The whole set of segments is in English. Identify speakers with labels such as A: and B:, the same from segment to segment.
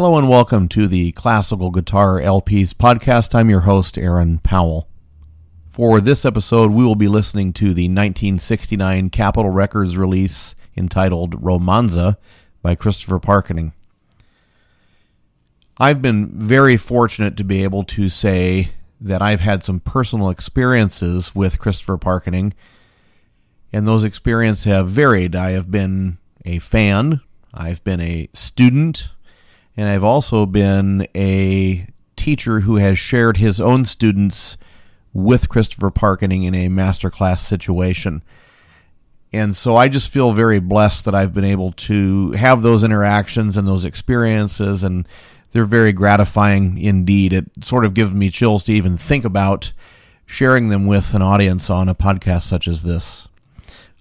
A: Hello and welcome to the Classical Guitar LPs podcast. I'm your host, Aaron Powell. For this episode, we will be listening to the 1969 Capitol Records release entitled Romanza by Christopher Parkening. I've been very fortunate to be able to say that I've had some personal experiences with Christopher Parkening, and those experiences have varied. I have been a fan, I've been a student, and I've also been a teacher who has shared his own students with Christopher Parkening in a masterclass situation. And so I just feel very blessed that I've been able to have those interactions and those experiences, and they're very gratifying indeed. It sort of gives me chills to even think about sharing them with an audience on a podcast such as this.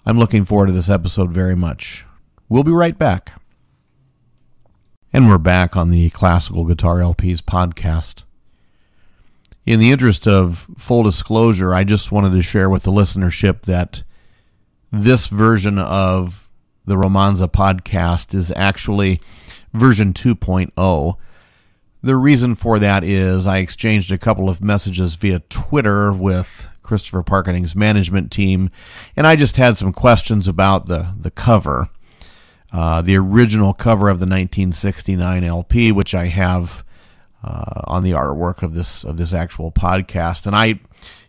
A: I'm looking forward to this episode very much. We'll be right back. And we're back on the Classical Guitar LPs podcast. In the interest of full disclosure, I just wanted to share with the listenership that this version of the Romanza podcast is actually version 2.0. The reason for that is I exchanged a couple of messages via Twitter with Christopher Parkening's management team, and I just had some questions about the, the cover. Uh, the original cover of the 1969 LP, which I have uh, on the artwork of this of this actual podcast. And I,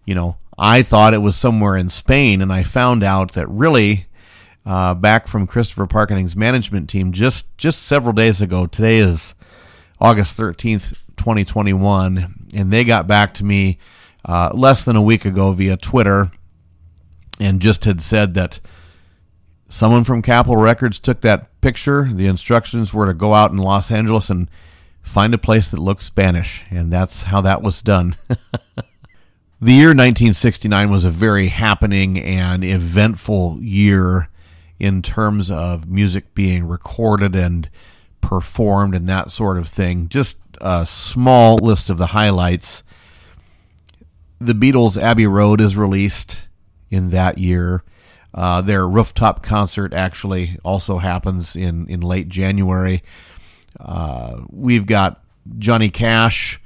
A: you know, I thought it was somewhere in Spain, and I found out that really, uh, back from Christopher Parkening's management team just just several days ago. Today is August 13th, 2021, and they got back to me uh, less than a week ago via Twitter, and just had said that Someone from Capitol Records took that picture. The instructions were to go out in Los Angeles and find a place that looked Spanish, and that's how that was done. the year 1969 was a very happening and eventful year in terms of music being recorded and performed and that sort of thing. Just a small list of the highlights. The Beatles' Abbey Road is released in that year. Uh, their rooftop concert actually also happens in, in late January. Uh, we've got Johnny Cash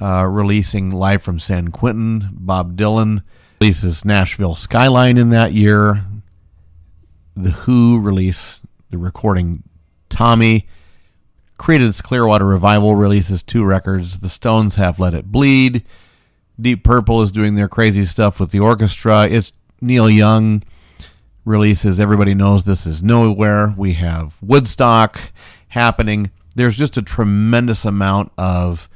A: uh, releasing live from San Quentin. Bob Dylan releases Nashville Skyline in that year. The Who release the recording Tommy. Creedence Clearwater Revival releases two records. The Stones have Let It Bleed. Deep Purple is doing their crazy stuff with the orchestra. It's Neil Young releases. Everybody knows this is nowhere. We have Woodstock happening. There's just a tremendous amount of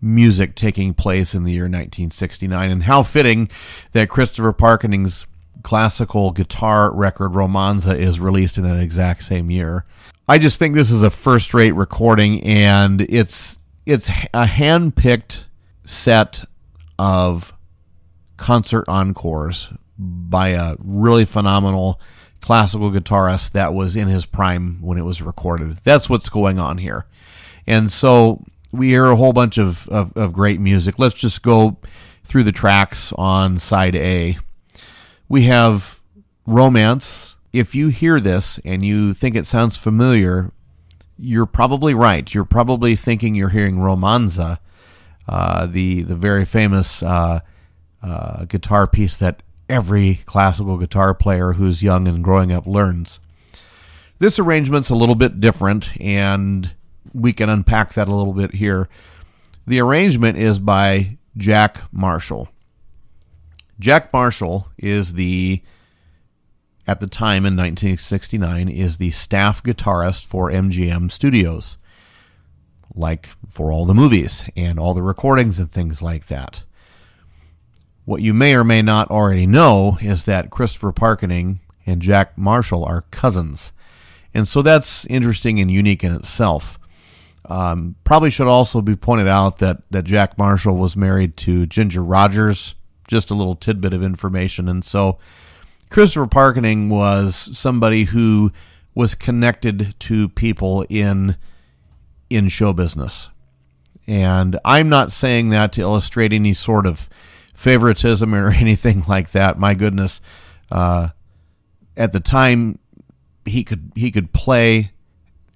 A: music taking place in the year 1969, and how fitting that Christopher Parkening's classical guitar record Romanza is released in that exact same year. I just think this is a first-rate recording, and it's it's a hand-picked set of concert encores by a really phenomenal classical guitarist that was in his prime when it was recorded. That's what's going on here. And so we hear a whole bunch of, of, of, great music. Let's just go through the tracks on side A. We have Romance. If you hear this and you think it sounds familiar, you're probably right. You're probably thinking you're hearing Romanza, uh, the the very famous uh, uh, guitar piece that every classical guitar player who's young and growing up learns. This arrangement's a little bit different, and we can unpack that a little bit here. The arrangement is by Jack Marshall. Jack Marshall is the, at the time in 1969, is the staff guitarist for MGM Studios, like for all the movies and all the recordings and things like that. What you may or may not already know is that Christopher Parkening and Jack Marshall are cousins. And so that's interesting and unique in itself. Um, probably should also be pointed out that, that Jack Marshall was married to Ginger Rogers. Just a little tidbit of information. And so Christopher Parkening was somebody who was connected to people in in show business. And I'm not saying that to illustrate any sort of favoritism or anything like that. My goodness, uh, at the time he could he could play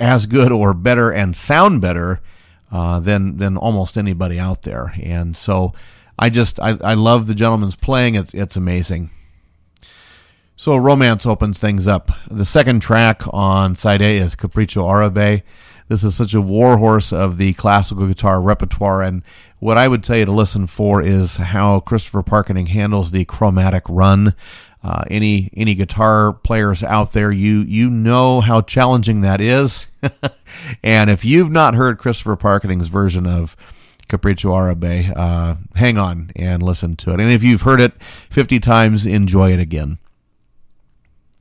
A: as good or better and sound better uh, than than almost anybody out there. And so I just I, I love the gentleman's playing. It's it's amazing. So romance opens things up. The second track on side A is Capriccio Arabe. This is such a warhorse of the classical guitar repertoire, and what I would tell you to listen for is how Christopher Parkening handles the chromatic run. Uh, any any guitar players out there, you you know how challenging that is, and if you've not heard Christopher Parkening's version of Capriccio Arabe, uh, hang on and listen to it. And if you've heard it 50 times, enjoy it again.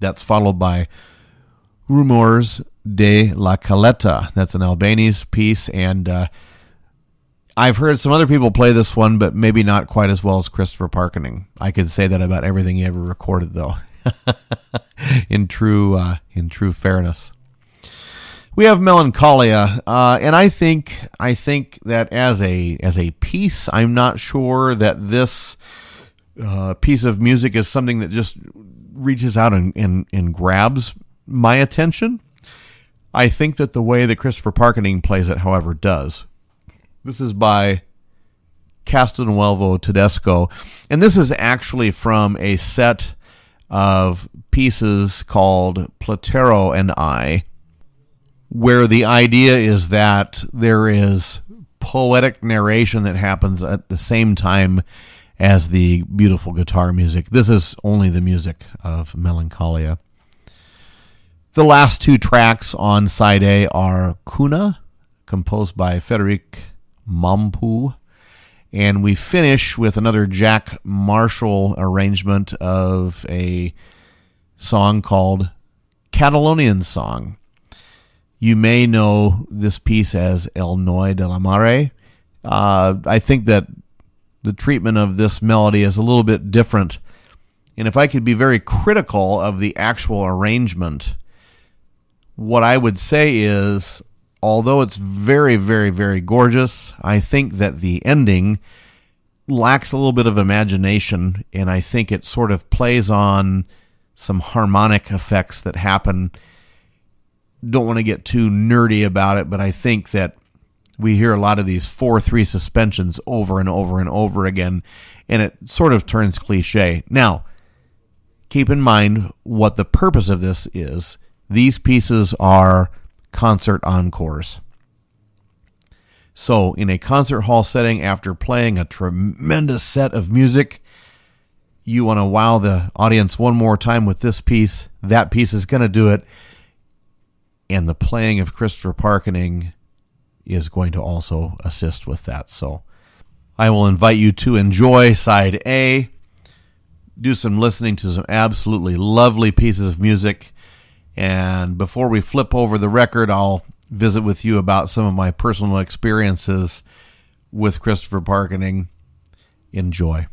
A: That's followed by Rumores de la Caleta. That's an Albéniz piece, and uh, I've heard some other people play this one, but maybe not quite as well as Christopher Parkening. I could say that about everything he ever recorded, though. in true, uh, in true fairness, we have Melancholia, uh, and I think I think that as a as a piece, I'm not sure that this uh, piece of music is something that just reaches out and, and, and grabs my attention. I think that the way that Christopher Parkening plays it, however, does. This is by Castelnuovo Tedesco, and this is actually from a set of pieces called Platero and I, where the idea is that there is poetic narration that happens at the same time as the beautiful guitar music. This is only the music of Melancholia. The last two tracks on side A are Cuna, composed by Frederic Mompou, and we finish with another Jack Marshall arrangement of a song called Catalonian Song. You may know this piece as El Noi de la Mare. Uh, I think that the treatment of this melody is a little bit different. And if I could be very critical of the actual arrangement, what I would say is although it's very, very, very gorgeous, I think that the ending lacks a little bit of imagination, and I think it sort of plays on some harmonic effects that happen. Don't want to get too nerdy about it, but I think that we hear a lot of these 4 3 suspensions over and over and over again, and it sort of turns cliche. Now, keep in mind what the purpose of this is. These pieces are concert encores. So, in a concert hall setting, after playing a tremendous set of music, you want to wow the audience one more time with this piece. That piece is going to do it. And the playing of Christopher Parkening is going to also assist with that. So I will invite you to enjoy side A, do some listening to some absolutely lovely pieces of music. And before we flip over the record, I'll visit with you about some of my personal experiences with Christopher Parkening. Enjoy.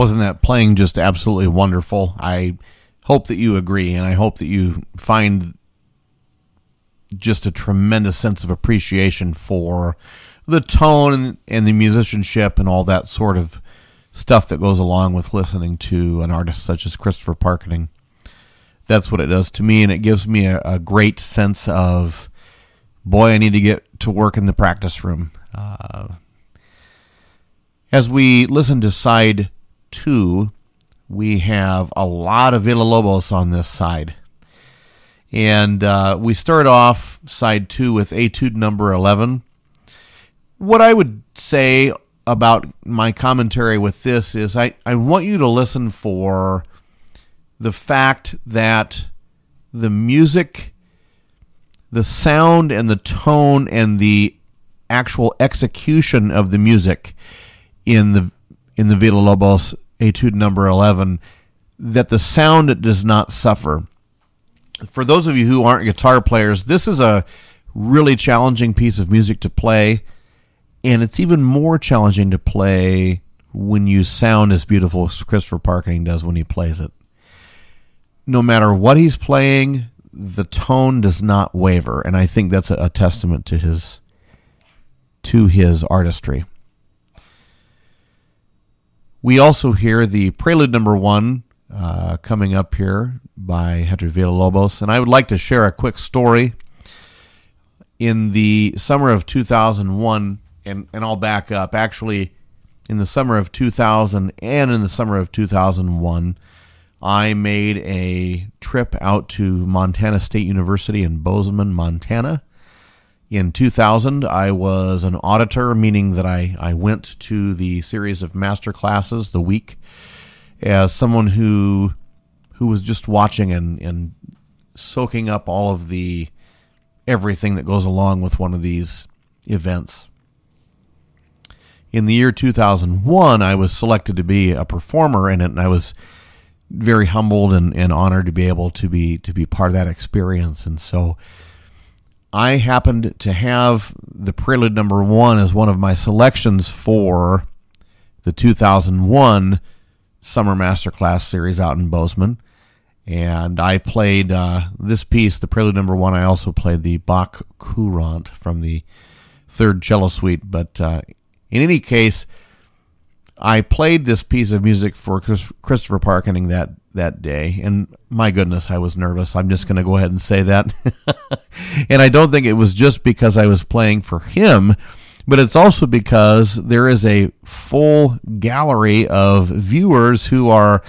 A: Wasn't that playing just absolutely wonderful? I hope that you agree, and I hope that you find just a tremendous sense of appreciation for the tone and the musicianship and all that sort of stuff that goes along with listening to an artist such as Christopher Parkening. That's what it does to me, and it gives me a, a great sense of, boy, I need to get to work in the practice room. Uh, as we listen to side two, we have a lot of Villalobos on this side. And uh, we start off side two with etude number 11. What I would say about my commentary with this is I, I want you to listen for the fact that the music, the sound, and the tone, and the actual execution of the music in the in the Villalobos Etude number 11 that the sound does not suffer. For those of you who aren't guitar players, this is a really challenging piece of music to play, and it's even more challenging to play when you sound as beautiful as Christopher Parkening does when he plays it. No matter what he's playing, the tone does not waver, and I think that's a, a testament to his to his artistry. We also hear the prelude number one uh, coming up here by Hector Villalobos, and I would like to share a quick story. In the summer of 2001, and, and I'll back up, actually, in the summer of 2000 and in the summer of 2001, I made a trip out to Montana State University in Bozeman, Montana in 2000, I was an auditor, meaning that I, I went to the series of master classes the week as someone who who was just watching and, and soaking up all of the everything that goes along with one of these events. In the year 2001, I was selected to be a performer in it, and I was very humbled and, and honored to be able to be to be part of that experience. And so I happened to have the Prelude number one as one of my selections for the 2001 Summer Masterclass series out in Bozeman. And I played uh, this piece, the Prelude number one. I also played the Bach Courante from the third cello suite. But uh, in any case, I played this piece of music for Christopher Parkening that that day, and my goodness, I was nervous. I'm just going to go ahead and say that. and I don't think it was just because I was playing for him, but it's also because there is a full gallery of viewers who are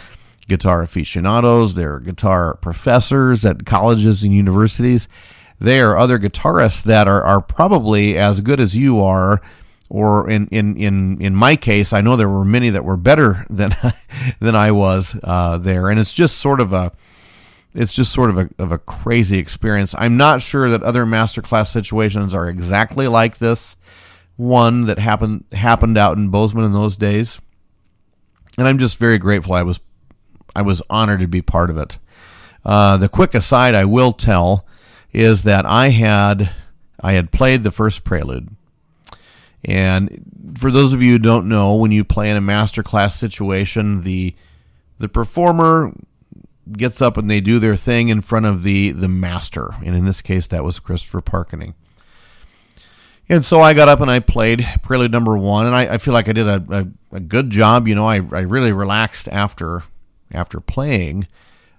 A: guitar aficionados, they're guitar professors at colleges and universities. They are other guitarists that are, are probably as good as you are or in, in, in, in my case, I know there were many that were better than than I was uh, there, and it's just sort of a it's just sort of a, of a crazy experience. I'm not sure that other masterclass situations are exactly like this one that happened happened out in Bozeman in those days, and I'm just very grateful. I was I was honored to be part of it. Uh, the quick aside I will tell is that I had I had played the first prelude and for those of you who don't know, when you play in a masterclass situation, the the performer gets up and they do their thing in front of the the master, and in this case, that was Christopher Parkening. And so I got up and I played Prelude Number One, and I, I feel like I did a, a, a, good job. You know, I, I really relaxed after after playing.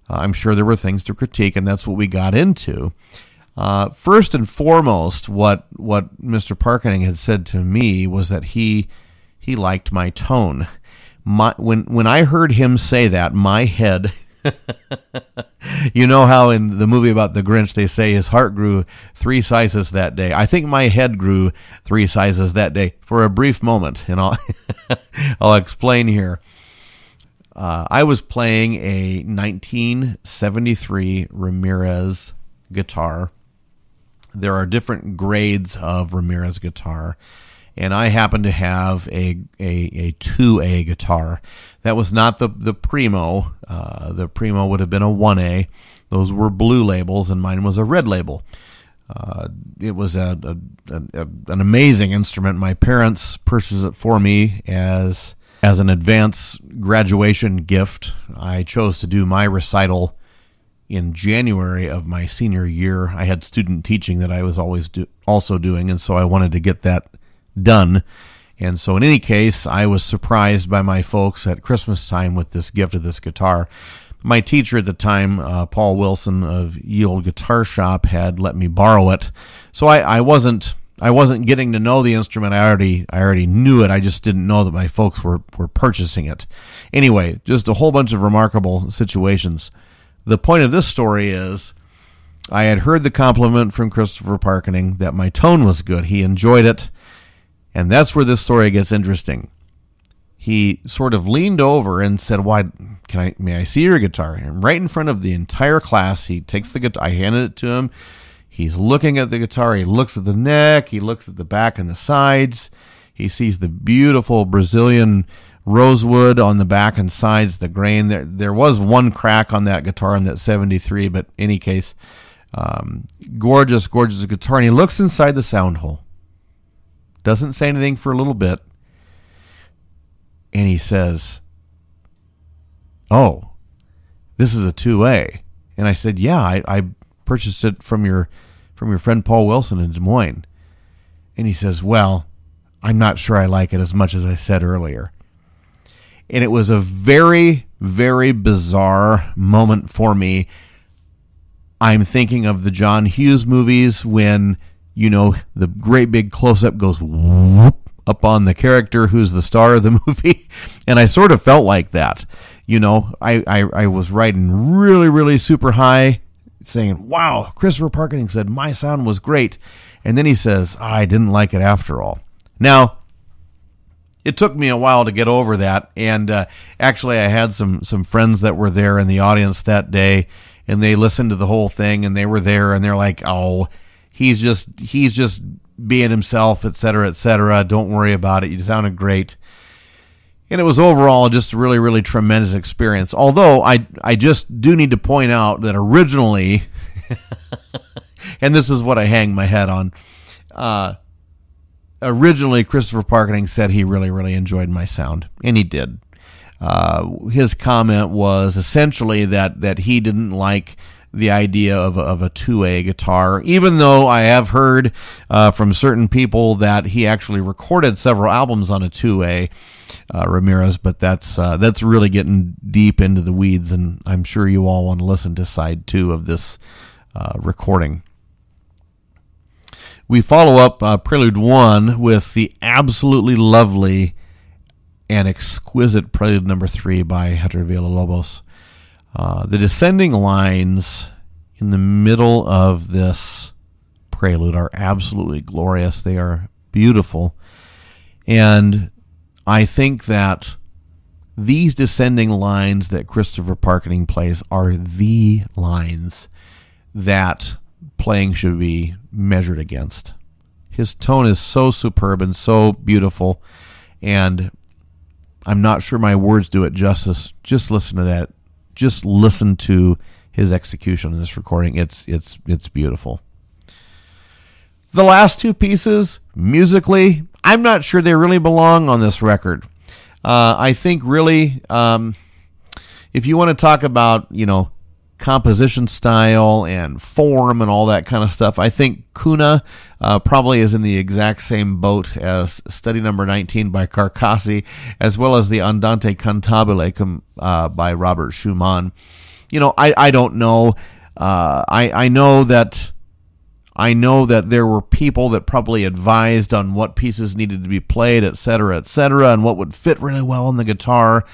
A: Uh, I'm sure there were things to critique, and that's what we got into. Uh, first and foremost, what what Mr. Parkening had said to me was that he he liked my tone. My, when when I heard him say that, my head you know how in the movie about the Grinch they say his heart grew three sizes that day. I think my head grew three sizes that day for a brief moment, and I'll I'll explain here. Uh, I was playing a 1973 Ramirez guitar. There are different grades of Ramirez guitar and I happen to have a a, a 2A guitar. That was not the the Primo. Uh, the Primo would have been a 1A. Those were blue labels, and mine was a red label. Uh, it was a, a, a, an amazing instrument. My parents purchased it for me as as an advance graduation gift. I chose to do my recital in January of my senior year. I had student teaching that I was always do, also doing, and so I wanted to get that done. And so, in any case, I was surprised by my folks at Christmas time with this gift of this guitar. My teacher at the time, uh, Paul Wilson of Ye Old Guitar Shop, had let me borrow it. So I, I wasn't I wasn't getting to know the instrument. I already I already knew it. I just didn't know that my folks were were purchasing it. Anyway, just a whole bunch of remarkable situations. The point of this story is I had heard the compliment from Christopher Parkening that my tone was good. He enjoyed it. And that's where this story gets interesting. He sort of leaned over and said, "Why can I? May I see your guitar?" And right in front of the entire class, he takes the guitar. I handed it to him. He's looking at the guitar. He looks at the neck. He looks at the back and the sides. He sees the beautiful Brazilian rosewood on the back and sides. The grain there. There was one crack on that guitar in that '73, but any case, um, gorgeous, gorgeous guitar. And he looks inside the sound hole doesn't say anything for a little bit. And he says, Oh, this is a 2A. And I said, Yeah, I, I purchased it from your from your friend Paul Wilson in Des Moines. And he says, Well, I'm not sure I like it as much as I said earlier. And it was a very, very bizarre moment for me. I'm thinking of the John Hughes movies when you know, the great big close up goes whoop up on the character who's the star of the movie. And I sort of felt like that. You know, I, I, I was riding really, really super high, saying, Wow, Christopher Parkening said my sound was great. And then he says, I didn't like it after all. Now, it took me a while to get over that. And uh, actually, I had some, some friends that were there in the audience that day, and they listened to the whole thing, and they were there, and they're like, Oh, he's just he's just being himself, et cetera, et cetera. Don't worry about it. You sounded great. And it was overall just a really, really tremendous experience. Although I I just do need to point out that originally, and this is what I hang my head on, uh, originally Christopher Parkening said he really, really enjoyed my sound, and he did. Uh, his comment was essentially that that he didn't like the idea of a, of a 2A guitar, even though I have heard uh, from certain people that he actually recorded several albums on a 2A uh, Ramirez, but that's uh, that's really getting deep into the weeds, and I'm sure you all want to listen to side two of this uh, recording. We follow up uh, Prelude 1 with the absolutely lovely and exquisite Prelude number 3 by Hector Villalobos. Uh, the descending lines in the middle of this prelude are absolutely glorious. They are beautiful. And I think that these descending lines that Christopher Parkening plays are the lines that playing should be measured against. His tone is so superb and so beautiful, and I'm not sure my words do it justice. Just listen to that just listen to his execution in this recording. It's it's it's beautiful. The last two pieces, musically, I'm not sure they really belong on this record. Uh, I think really, um, if you want to talk about you know composition style and form and all that kind of stuff. I think Kuna uh, probably is in the exact same boat as study number 19 by Carcassi, as well as the Andante Cantabile uh, by Robert Schumann. you know, I, I don't know. Uh, I, I know that I know that there were people that probably advised on what pieces needed to be played, et cetera, et cetera, and what would fit really well on the guitar.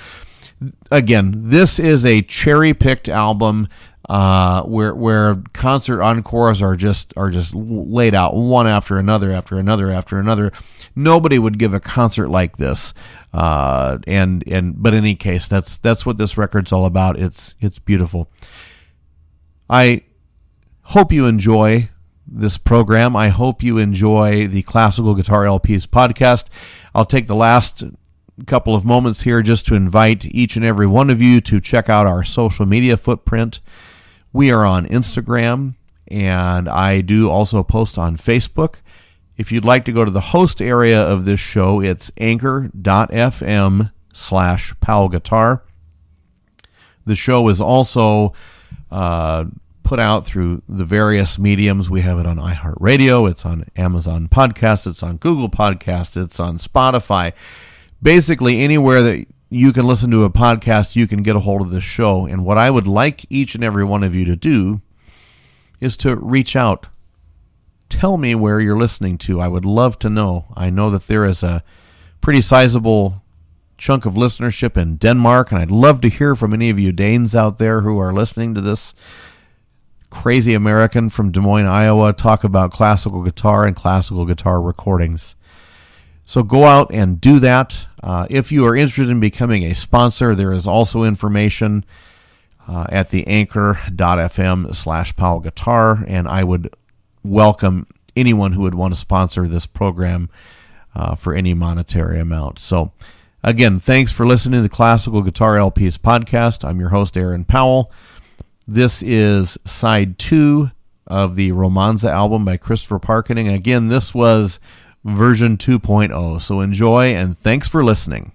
A: Again, this is a cherry picked album uh, where where concert encores are just are just laid out one after another after another after another. Nobody would give a concert like this, uh, and and but in any case, that's that's what this record's all about. It's it's beautiful. I hope you enjoy this program. I hope you enjoy the Classical Guitar LPs podcast. I'll take the last couple of moments here just to invite each and every one of you to check out our social media footprint. We are on Instagram, and I do also post on Facebook. If you'd like to go to the host area of this show, it's anchor.fm slash Powell Guitar. The show is also uh, put out through the various mediums. We have it on iHeartRadio, it's on Amazon Podcast, it's on Google Podcast, it's on Spotify. Basically, anywhere that you can listen to a podcast, you can get a hold of this show. And what I would like each and every one of you to do is to reach out. Tell me where you're listening to. I would love to know. I know that there is a pretty sizable chunk of listenership in Denmark, and I'd love to hear from any of you Danes out there who are listening to this crazy American from Des Moines, Iowa, talk about classical guitar and classical guitar recordings. So go out and do that. Uh, if you are interested in becoming a sponsor, there is also information uh, at the anchor.fm slash Powell Guitar, and I would welcome anyone who would want to sponsor this program uh, for any monetary amount. So, again, thanks for listening to the Classical Guitar LPs podcast. I'm your host, Aaron Powell. This is side two of the Romanza album by Christopher Parkening. Again, this was version 2.0. So enjoy and thanks for listening.